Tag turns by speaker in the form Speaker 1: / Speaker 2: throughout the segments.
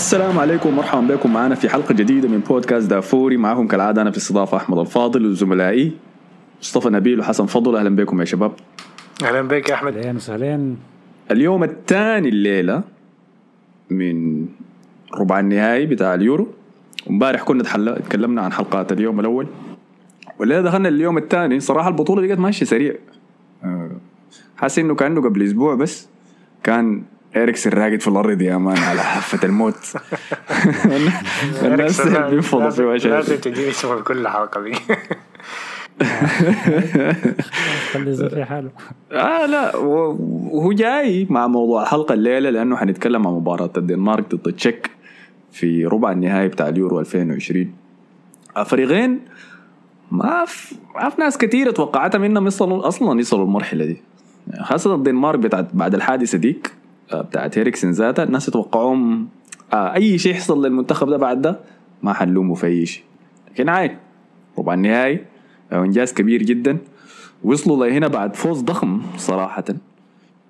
Speaker 1: السلام عليكم ومرحبا بكم معنا في حلقة جديدة من بودكاست دافوري. معكم كالعادة أنا في استضافة أحمد الفاضل وزملائي مصطفى نبيل وحسن فضل أهلا بكم يا شباب.
Speaker 2: أهلا بك يا أحمد.
Speaker 3: اهلين وسهلين
Speaker 1: اليوم الثاني الليلة من ربع النهائي بتاع اليورو. ومبارح كنا تحل... تكلمنا عن حلقات اليوم الأول. والليلة دخلنا اليوم الثاني. صراحة البطولة بقت ماشية سريع. آه، حاسس إنه كأنه قبل أسبوع بس. كان إريكسن راقد في الأرض يا مان على حافة الموت. الناس بينفضوا فيه
Speaker 2: لازم
Speaker 1: عشان
Speaker 2: تجيب اسمه في كل حلقة دي.
Speaker 3: خلي في حاله.
Speaker 1: آه لا وهو جاي مع موضوع الحلقة الليلة لأنه حنتكلم عن مباراة الدنمارك ضد التشيك في ربع النهائي بتاع اليورو 2020 آه، فريقين ما في ما في ناس كثيره توقعتها منهم يصلوا أصلا يصلوا المرحلة دي. يعني خاصة الدنمارك بتاعت بعد الحادثة ديك بتاعت إيريكسن ذاتها الناس يتوقعوهم آه أي شيء يحصل للمنتخب ده بعد ده ما حنلومه في أي شيء. لكن عادي ربع النهائي آه، إنجاز كبير جدا. وصلوا لهنا بعد فوز ضخم صراحة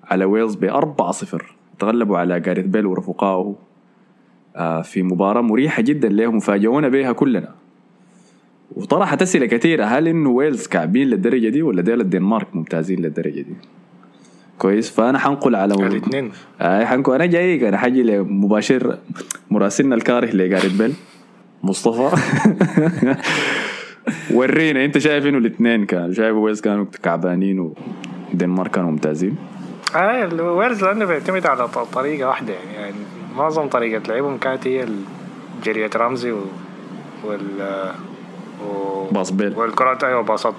Speaker 1: على ويلز ب 4-0 تغلبوا على جاريث بيل ورفقائه آه، في مباراة مريحة جدا لهم فاجئونا بها كلنا. وطرحت أسئلة كثيرة هل إنه ويلز كعبين للدرجة دي ولا ديل الدنمارك ممتازين للدرجة دي؟ كويس. فأنا حنقل على
Speaker 2: الاثنين.
Speaker 1: آه حنكون أنا جاي أنا حاجي مباشر. مراسلنا الكاره لجاريث بيل مصطفى. ورينا. أنت شايف إنه الاثنين كانوا شايف ويلز كانوا كعبانين والدنمارك كانوا ممتازين؟
Speaker 2: آه الويلز لأنه بيعتمد على طريقة واحدة. يعني, يعني معظم طريقة لعبهم كانت هي جري رامزي و وال و
Speaker 1: باص بيل.
Speaker 2: والكرات أيوه باصات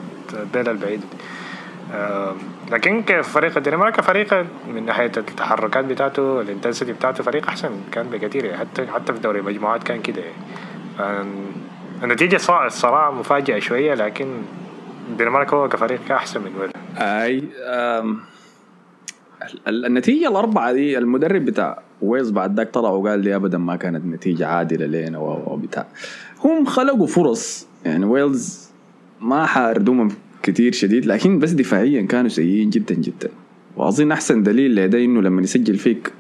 Speaker 2: بيل البعيد. آه لكن كفريق الدنمارك فريق من ناحية التحركات بتاعته ال intensity بتاعته فريق أحسن كان بكثير يعني حتى حتى في دوري المجموعات كان كده. يعني النتيجة الصراحة مفاجئة شوية لكن الدنمارك هو كفريق أحسن من ويلز.
Speaker 1: أي آم، ال- النتيجة الأربعة دي المدرب بتاع ويلز بعد ذاك طلع وقال لي أبدا ما كانت نتيجة عادلة لنا و- وبتاع. هم خلقوا فرص. يعني ويلز ما حرجوهم كتير شديد لكن بس دفاعيا كانوا سيئين جدا جدا. وأظن أحسن دليل لده إنه لما يسجل فيك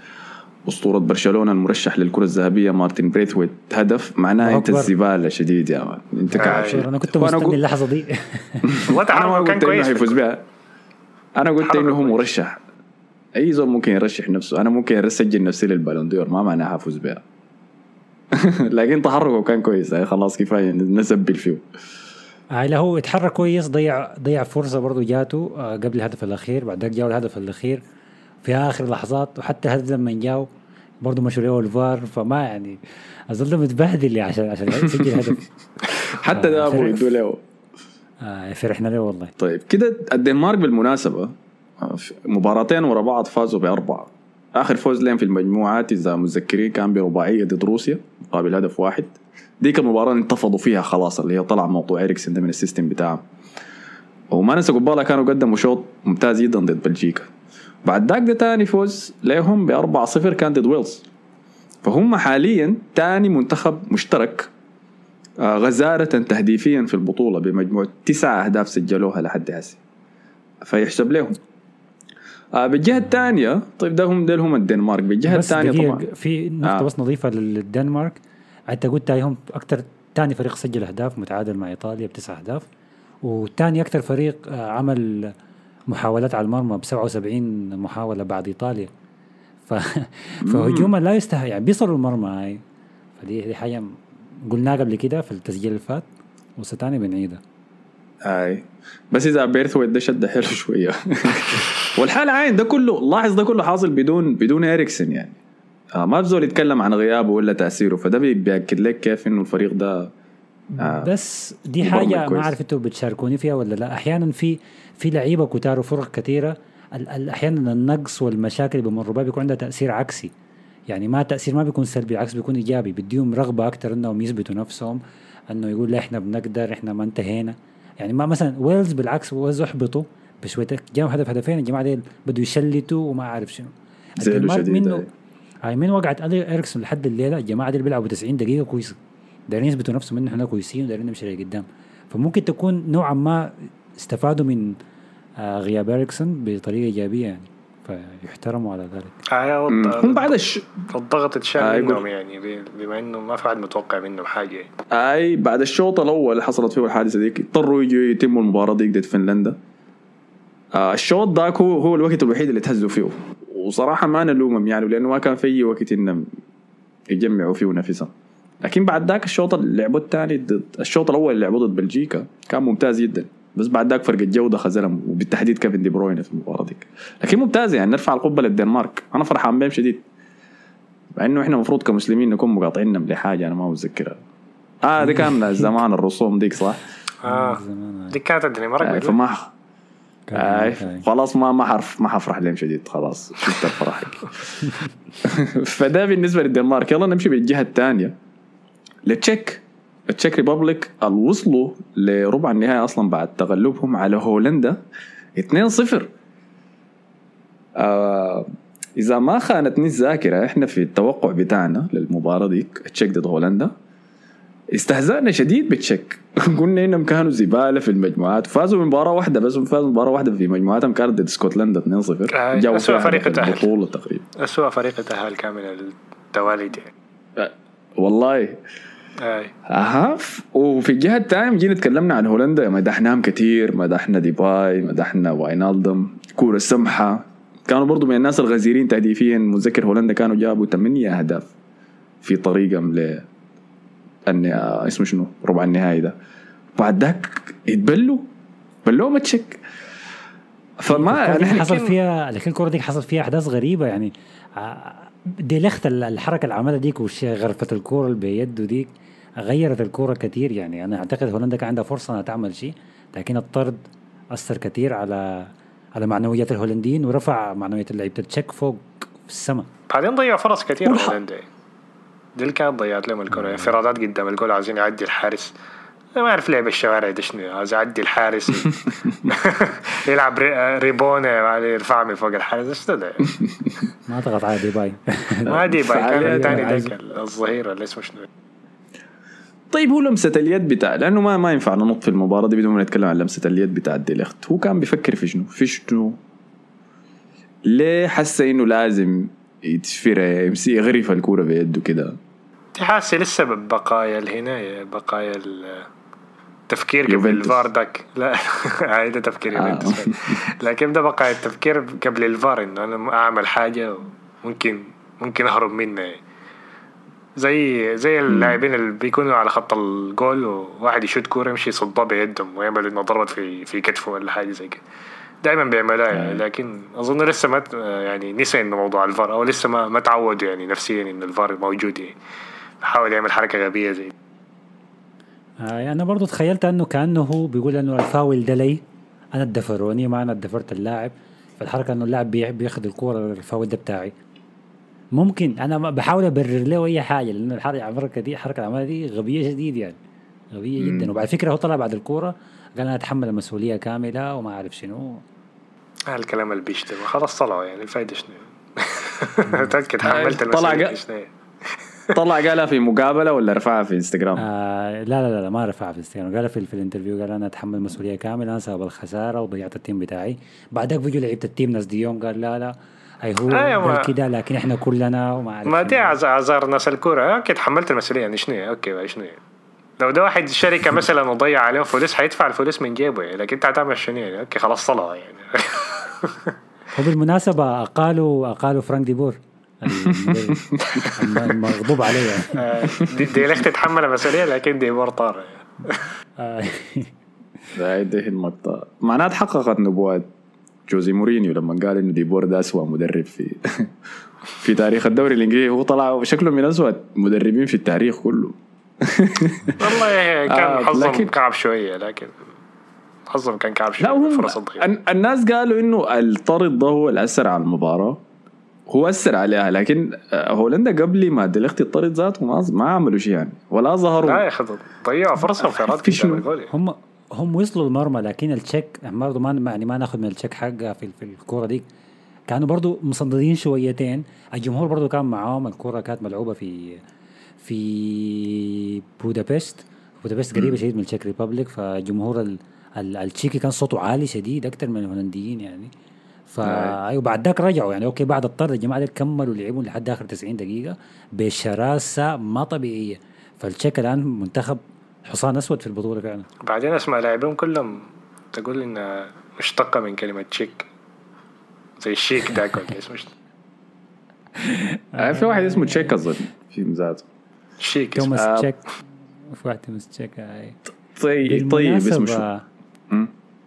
Speaker 1: أسطورة برشلونة المرشح للكرة الذهبية مارتن بريثويت هدف معناه
Speaker 3: الله
Speaker 1: أنت
Speaker 3: أكبر.
Speaker 1: الزبالة شديد يا man. أنت كعب
Speaker 2: آه،
Speaker 1: شديد.
Speaker 3: أنا كنت مستني
Speaker 1: أقول-
Speaker 3: اللحظة دي.
Speaker 1: أنا ما قلت
Speaker 2: إنه
Speaker 1: حيفوز بها. أنا قلت إنه هو. مرشح. أي زول ممكن يرشح نفسه. أنا ممكن أسجل نفسي لل Ballon d'Or ما معناها حافوز بها. لكن تحركه كان كويس. خلاص كفاية نسبل فيه.
Speaker 3: لا هو اتحرك كويس ضيع ضيع فرصة برضه جاته آه قبل الهدف الأخير بعد ذاك جاء الهدف الأخير في آخر لحظات وحتى الهدف لما جاء برضه مشوا له الفار فما يعني أظن متبهدل يعني عشان عشان يسجل هدف.
Speaker 1: حتى ده أبو يدوا له
Speaker 3: آه فرحنا له والله.
Speaker 1: طيب كده الدنمارك بالمناسبة آه، مباراتين ورا بعض فازوا بأربعة. آخر فوز لهم في المجموعات إذا متذكرين كان برباعية ضد روسيا مقابل هدف واحد. ديك المباراة انتفضوا فيها خلاص اللي هي طلع موضوع اريكسن ده من ال system بتاعهم وما ننسى قبالة كانوا قدموا شوط ممتاز جدا ضد بلجيكا. بعد ذاك ده تاني فوز لهم ب 4 0 كان ضد ويلز. فهم حاليا تاني منتخب مشترك آه، غزارة تهديفيا في البطولة بمجموع تسعة أهداف سجلوها لحد هسه. فيحسب لهم آه بالجهة الثانية طيب ده هم ديل هم الدنمارك. بالجهة الثانية طبعا.
Speaker 3: في نقطة
Speaker 1: آه.
Speaker 3: بس نظيفة للدنمارك. انت قلت هم أكثر ثاني فريق سجل أهداف متعادل مع إيطاليا بتسع أهداف وثاني أكثر فريق آه، عمل محاولات على المرمى ب 77 محاولة بعد إيطاليا. ف... فهجوما لا يستحق يعني بيصلوا المرمى هاي. فدي دي حاجة م- قلناها قبل كده في التسجيل اللي فات وستاني بنعيدها
Speaker 1: اي بس إذا بريثويت ده شد حلو شوية. والحالة عين ده كله لاحظ ده كله حاصل بدون بدون اريكسن يعني. آه ما بزول يتكلم عن غيابه ولا تأثيره فده بي- بيأكد لك كيف إنه الفريق ده آه.
Speaker 3: بس دي
Speaker 1: حاجة.
Speaker 3: ما أعرف أنتوا بتشاركوني فيها ولا لا أحيانا في في لعيبة كتار وفرق كثيره أحيانا النقص والمشاكل اللي بيمروا بها بيكون عندها تأثير عكسي يعني ما تأثير ما بيكون سلبي بالعكس بيكون إيجابي بديهم رغبة أكثر إنهم يثبتوا نفسهم إنه يقول لا إحنا بنقدر إحنا ما انتهينا يعني ما مثلا ويلز بالعكس ويلز أحبطوا بشويه جاهم هدف هدفين الجماعة دي بدوا يشلتوا وما أعرف شنو الدنمارك منه. هاي من وقعت ألي اريكسن لحد الليلة الجماعة دي اللي بيلعبوا 90 دقيقة كويسه دايرين يثبتوا نفسهم ان إحنا كويسين ودايرين نمشي لقدام. فممكن تكون نوعا ما استفادوا من آه، غياب اريكسن بطريقة إيجابية يعني. فيحترموا على ذلك.
Speaker 2: آه
Speaker 1: هم بعد الش...
Speaker 2: الضغط اتشال
Speaker 1: آه،
Speaker 2: منهم يعني بما إنه ما في حد متوقع منهم حاجة. يعني.
Speaker 1: أي بعد الشوط الأول اللي حصلت فيه الحادثة ديك اضطروا يجوا يتموا المباراة ديك ضد فنلندا. آه الشوط ذاك هو هو الوقت الوحيد اللي تهزوا فيه. وصراحة ما نلومهم يعني لأنه ما كان في وقت إنهم يجمعوا فيه نفسهم لكن بعد ذاك الشوط اللي لعبوه الثاني ضد الشوط الأول اللي لعبوه ضد بلجيكا كان ممتاز جدا بس بعد ذاك فرق الجودة خزلهم وبالتحديد كيفن دي بروين في المباراة ديك لكن ممتاز يعني نرفع القبة للدنمارك أنا فرحان بهم شديد مع إنه إحنا المفروض كمسلمين نكون مقاطعينهم لحاجة أنا ما متذكرها آه دي كان زمان الرسوم ديك صح؟
Speaker 2: آه
Speaker 3: زمان
Speaker 2: دي كانت الدنمارك
Speaker 1: آه؟ فما آه. خلاص ما ما حرف ما حفرح لهم شديد خلاص. شفت الفرح فده بالنسبة للدنمارك. يلا نمشي بالجهة الثانية. للتشيك ال Czech Republic وصلوا لربع النهائي أصلا بعد تغلبهم على هولندا. 2-0 آه إذا ما خانتني الذاكرة إحنا في التوقع بتاعنا للمباراة ديك التشيك ضد هولندا. استهزأنا شديد بالتشيك قلنا إنهم كانوا زبالة في المجموعات فازوا بمباراة واحدة بس فازوا مباراه واحدة في مجموعاتهم كانت ضد اسكتلندا 2-0
Speaker 2: آه،
Speaker 1: جابوا
Speaker 2: أسوأ
Speaker 1: فيها
Speaker 2: فريق تأهل.
Speaker 1: البطوله تقريبا.
Speaker 2: أسوأ فريق تأهل كامل التوالد يعني
Speaker 1: والله.
Speaker 2: آه.
Speaker 1: أها. وفي الجهة الثانية جينا تكلمنا عن هولندا. مدحناهم كثير مدحنا ديباي مدحنا واينالدم كورة سمحه كانوا برضو من الناس الغزيرين تهديفيا. متذكر هولندا كانوا جابوا 8 أهداف في طريقهم اسمه شنو؟ ربع النهائي ده. بعد ذاك يتبلوا؟ بلوهم تشيك فما نحن
Speaker 3: حصل
Speaker 1: كن-
Speaker 3: فيها لكن الكرة دي حصل فيها أحداث غريبة يعني. آه، دي ليخت ال- الحركة اللي عملها ديك غرفة الكرة اللي بيده ديك غيرت الكرة كتير يعني. أنا أعتقد هولندا كان عندها فرصة إنها تعمل شيء لكن الطرد أثر كتير على على معنويات الهولنديين ورفع معنويات لعيبة التشيك فوق في السماء.
Speaker 2: بعدين ضيعوا فرص كثير هولندا دي اللي كانت ضيعت لهم الكرة. انفرادات قدام الجول عايزين يعدي الحارس. ما أعرف لعب الشوارع ده شنو عايز يعدي الحارس. يلعب ري- رابونا يعني يرفع من فوق الحارس. إيش ده
Speaker 3: ما ضغط على ديباي
Speaker 2: ما دي باي. كان الثاني
Speaker 3: عايز-
Speaker 2: ذاك الظهير اللي اسمه شنو.
Speaker 1: طيب هو لمسة اليد بتاع لأنه ما ما ينفع ننط في المباراة دي بدون ما نتكلم عن لمسة اليد بتاع ديليخت هو كان بيفكر في شنو؟ في شنو؟ ليه حس إنه لازم يتفرع يمسي يغرف الكورة بيده كده؟
Speaker 2: تحسي لسه بقايا الهناية بقايا التفكير قبل. الفار داك. لا هذا تفكير
Speaker 1: آه.
Speaker 2: يوفنتوس. لكن ده بقايا التفكير قبل الفار إنه أنا أعمل حاجة ممكن ممكن أهرب منها. زي زي اللاعبين اللي بيكونوا على خط الجول وواحد يشوت كورة يمشي يصدها بيدهم ويعمل إنه ضربت في في كتفه ولا حاجة زي كده. دائما بيعملها يعني لكن أظن لسه ما يعني نسي انه موضوع الفار أو لسه ما ما تعودوا يعني نفسيا انه الفار موجود يعني. بحاول يعمل حركة غبية زي دي.
Speaker 3: آه أنا برضو تخيلت أنه كأنه هو بيقول أنه الفاول ده لي. أنا الدفروني ما أنا دفرت اللاعب. فالحركة إنه اللاعب بي- بياخذ الكورة الفاول ده بتاعي. ممكن أنا بحاول أبرر له أي حاجة لأنه الحركة دي الحركة اللي عملها دي غبية شديد يعني. غبية جدا. وبعد فكرة هو طلع بعد الكورة قال أنا أتحمل المسؤولية كاملة وما أعرف شنو.
Speaker 2: آه الكلام اللي بيشتم خلاص طلعوا يعني الفايدة شنو؟ تأكد حملت
Speaker 1: طلع
Speaker 2: المسؤولية
Speaker 1: قا-
Speaker 2: شنو هي.
Speaker 1: طلع قالها في مقابلة ولا رفعها في انستغرام؟
Speaker 3: آه لا لا لا ما رفعها في انستغرام قال في, في ال interview. قال أنا أتحمل مسؤولية كاملة أنا سبب الخساره وضيعت ال team بتاعي. بعدك بيجوا لعيبه ال team ناس ديون. قال لا لا. أي هو
Speaker 2: أيوة،
Speaker 3: كده لكن إحنا كلنا وما أعرف
Speaker 2: ما. دي عز- اعذار ناس الكورة. okay تحملت المسؤولية. يعني شنو؟ okay شنو؟ لو ده واحد شركة مثلا وضيع عليهم فلوس حيدفع الفلوس من جيبه. يعني لكن أنت هتعمل شنو؟ يعني okay خلاص طلعوا يعني.
Speaker 3: هو بالمناسبة اقالوا أقالوا فرانك ديبور. المغضوب يعني.
Speaker 2: آه، دي, دي ليخت تتحمل المسؤولية لكن دي بور طار. يعني.
Speaker 3: آه،
Speaker 1: ده المقطع معناه تحققت نبوات جوزي مورينيو لما قال انه ديبور ده اسوء مدرب في في تاريخ الدوري الإنجليزي. هو طلع شكله من اسوء مدربين في التاريخ كله.
Speaker 2: والله كان
Speaker 1: آه،
Speaker 2: حظهم
Speaker 1: لكن-
Speaker 2: كعب شوية لكن حظهم كان كعب
Speaker 1: لا
Speaker 2: شوية
Speaker 1: هم
Speaker 2: فرص
Speaker 1: الناس قالوا إنه الطرد ده هو اللي اثر على المباراة. هو أثر عليها لكن آه، هولندا قبل ما ديليخت الطرد ذاته ما ما عملوا شيء يعني ولا
Speaker 2: لا
Speaker 1: ظهروا
Speaker 2: يا أخي ضيعوا؟ قدام الجول يعني.
Speaker 3: هم هم وصلوا المرمى لكن التشيك برضه ما يعني ما ناخذ من التشيك حقها في في الكورة دي. كانوا برضه مصددين شويتين. الجمهور برضه كان معاهم الكورة كانت ملعوبة في في بودابست. بودابست قريبة شديد من ال Czech Republic. فجمهور ال- ال- التشيكي كان صوته عالي شديد أكثر من الهولنديين يعني. ف وبعد ذاك رجعوا يعني أوكي بعد الطرد الجماعة دي كملوا لعبوا لحد آخر 90 دقيقة بشراسة ما طبيعية. فالتشيك الآن منتخب حصان أسود في البطولة فعلا.
Speaker 2: بعدين أسمع لاعبين كلهم تقول انها مشتقة من كلمة تشيك زي الشيك ولا اسمه
Speaker 1: آه، في واحد اسمه تشيك أظن في مزاج.
Speaker 2: شيك.
Speaker 3: توماس
Speaker 1: آه.
Speaker 3: تشيك. في واحد توماس تشيك هاي
Speaker 1: طيب طيب اسمه شو؟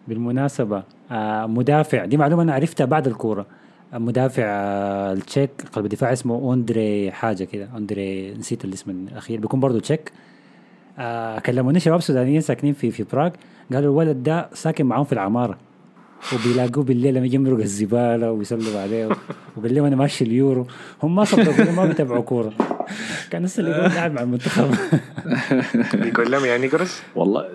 Speaker 3: بالمناسبة آه مدافع دي معلومة أنا عرفتها بعد الكورة. آه، مدافع آه التشيك قلب الدفاع اسمه أوندري حاجة كده. أوندري نسيت الاسم الأخير. بيكون برضه تشيك. آه كلموني شباب سودانيين ساكنين في في براغ. قالوا الولد ده ساكن معاهم في العمارة. وبيلاقوه بالليل لما يجي يمرق الزبالة ويسلم عليه وقال لهم أنا ماشي اليورو. هم ما صدقوا ما بيتابعوا كورة. كان لسه اللي يقول قاعد مع المنتخب.
Speaker 2: بيقول لهم يا negros
Speaker 1: والله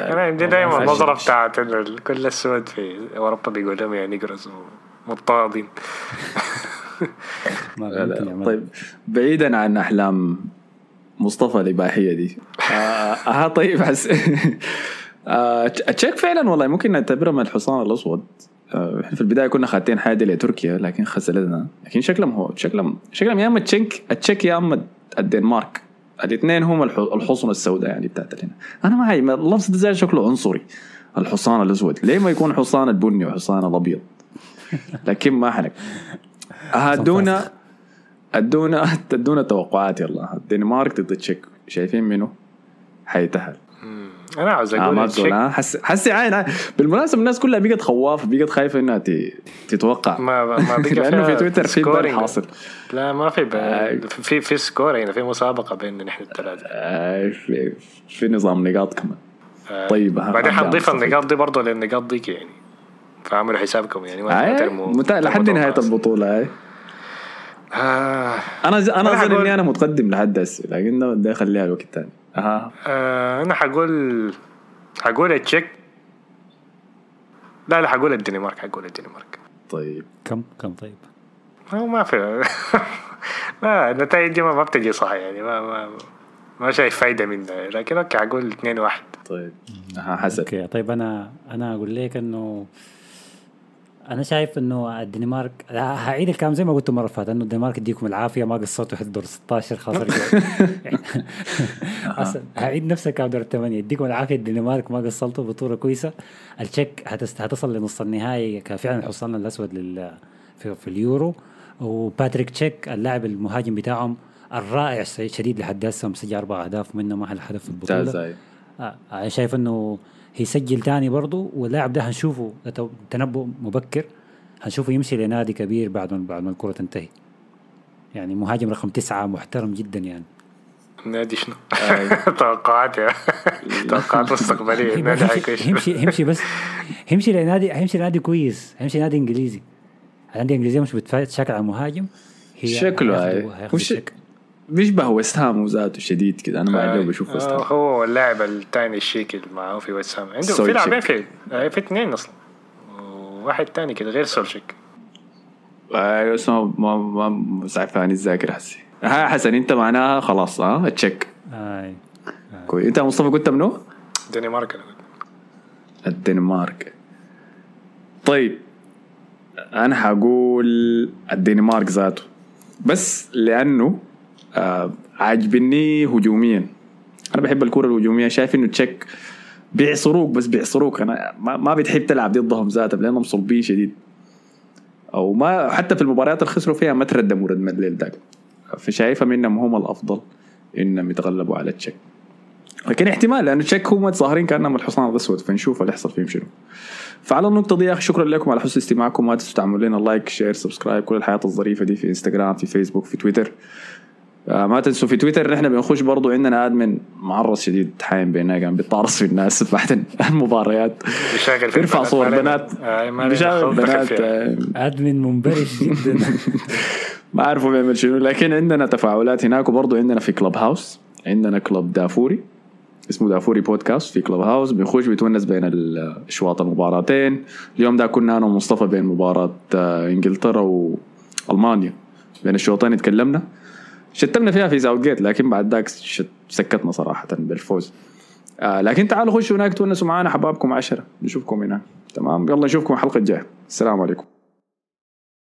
Speaker 2: أنا عندي دائما النظره بتاعت كل السود في أوروبا بيقول لهم يا negros مضطهدين
Speaker 3: ما
Speaker 1: لا
Speaker 3: ممكن
Speaker 1: لا
Speaker 3: يعمل.
Speaker 1: طيب بعيدا عن أحلام مصطفى الإباحية دي. آه آه طيب حس آه تشيك فعلا والله ممكن نعتبرها من الحصان الأسود. آه، إحنا في البداية كنا خاتين حاجة لتركيا لكن خسرتنا لكن شكلهم هو شكلهم شكلهم يا أما تشيك التشيك يا أما الدنمارك. الاثنين هم الح- الحصن السوداء يعني بتاعت هنا. أنا ما هي ما- اللفظ ده زي شكله عنصري. الحصان الأسود. ليه ما يكون حصان البني وحصان الأبيض؟ لكن ما حنك هدونا ادونا ادونا توقعات يلا. الدنمارك ضد التشيك شايفين منه حيتهل
Speaker 2: أنا عاوز أقول
Speaker 1: تزول ها حس حسي عين عين. بالمناسبة الناس كلها بقت خوافه بقت خايفة إنها تتوقع
Speaker 2: ما ما بقى
Speaker 1: لأنه في تويتر في حاصل
Speaker 2: لا ما في
Speaker 1: آه.
Speaker 2: ب... في في score هنا في مسابقة بين نحن الثلاثة
Speaker 1: آه، في, في نظام نقاط كمان
Speaker 2: آه،
Speaker 1: طيب،
Speaker 2: بعدين حنضيف. النقاط دي برضه للنقاط ديك يعني فاعملوا حسابكم يعني ما ترموا-.
Speaker 1: لحد
Speaker 2: نهاية.
Speaker 1: البطولة هاي
Speaker 2: آه
Speaker 1: أنا ز...
Speaker 2: أنا أظن
Speaker 1: إني أنا متقدم لحد هسه لكن ده- ده خليها الوقت الثاني أها.
Speaker 2: آه أنا حقول حقول التشيك. لا لا حقول الدنمارك حقول الدنمارك.
Speaker 1: طيب.
Speaker 3: كم كم طيب؟
Speaker 2: هو ما في ما النتائج دي ما ما بتجي صح يعني ما ما ما شايف فايدة منها. لكن أوكي حقول 2 1
Speaker 1: طيب. أها حسن.
Speaker 3: أوكي طيب أنا أنا أقول لك إنه أنا شايف إنه الدنمارك هعيد الكلام زي ما قلت المره اللي فاتت إنه الدنمارك يديكم العافية ما قصرتوا حد دور 16 خلاص أصلاً هعيد نفس الكلام دور الثمانيه يديكم العافية الدنمارك ما قصرتوا بطولة كويسة. التشيك هتست... هتصل لنص النهائي كفعلا الحصان الأسود لل في, في اليورو. وباتريك شيك اللاعب المهاجم بتاعهم الرائع شديد لحد هسه مسجل أربع أهداف ومنه ما حل هدف في
Speaker 1: البطولة.
Speaker 3: آه شايف إنه هيسجل تاني برضه واللاعب ده هنشوفه تنبؤ مبكر هنشوفه يمشي لنادي كبير بعد ما بعد ما الكرة تنتهي يعني مهاجم رقم تسعة محترم جدا يعني
Speaker 2: نادي شنو؟
Speaker 1: آه.
Speaker 2: توقعات توقعات مستقبلية النادي
Speaker 3: يمشي؟ يمشي بس يمشي لنادي يمشي لنادي كويس يمشي نادي إنجليزي الانديه الانجليزيه مش بتشكل على مهاجم هي
Speaker 1: شكله هاي. وش-. بيشبه ويست هام وذاته شديد كده أنا ما
Speaker 2: آه،
Speaker 1: عجبني بشوف ويست
Speaker 2: آه،
Speaker 1: هام
Speaker 2: هو اللاعب الثاني الشيك اللي معاه في ويست هام عنده في. لاعبين في آه، في اثنين أصلا وواحد ثاني كده غير سولشيك
Speaker 1: أيوه اسمه ما ما مسعفاني الذاكرة حسي ها حسن أنت معناها خلاص ها تشيك
Speaker 3: آي.
Speaker 1: كويس أنت يا مصطفى قلت منو؟
Speaker 2: دنمارك أنا قلت.
Speaker 1: الدنمارك طيب أنا حقول الدنمارك ذاته بس لأنه آه عاجبني هجوميا. أنا بحب الكرة الهجومية شايف إنه تشيك بيعصروك بس بيعصروك. أنا ما, بتحب تلعب ضدهم ذاتهم لأنهم صلبين شديد. أو ما حتى في المباريات اللي خسروا فيها ما تردموا ردم الليل داك. فشايفها منهم هم الأفضل إنهم يتغلبوا على تشيك. لكن احتمال لأنه تشيك هم ظاهرين كأنهم الحصان الأسود. فنشوف اللي يحصل فيهم شنو. فعلى النقطة دي يا أخي شكرا لكم على حسن استماعكم. ما تنسوا تعملوا لنا like share subscribe كل الحياة الظريفة دي في انستغرام في فيسبوك في تويتر آه ما تنسوا في تويتر نحن بنخش برضو عندنا admin معرض شديد حايم بيننا كان بيتطارص في الناس بعد المباريات.
Speaker 2: بيشغل
Speaker 1: بيرفع. صور بنات
Speaker 2: آه،
Speaker 1: بيشغل بنات. آه،
Speaker 3: admin منبرش جدا.
Speaker 1: ما اعرفوا بيعمل شنو لكن عندنا تفاعلات هناك وبرضه عندنا في Clubhouse عندنا club دافوري اسمه دافوري بودكاست في Clubhouse بيخش بيتونس بين الاشواط المباراتين. اليوم ده كنا أنا ومصطفى بين مباراة آه، إنجلترا والمانيا بين الشوطين تكلمنا شتمنا فيها في ساوثجيت لكن بعد ذاك سكتنا صراحة بالفوز. آه لكن تعالوا خشوا هناك تونسوا معانا حبابكم عشرة. نشوفكم هناك. تمام؟ يلا نشوفكم الحلقة الجاية. السلام عليكم.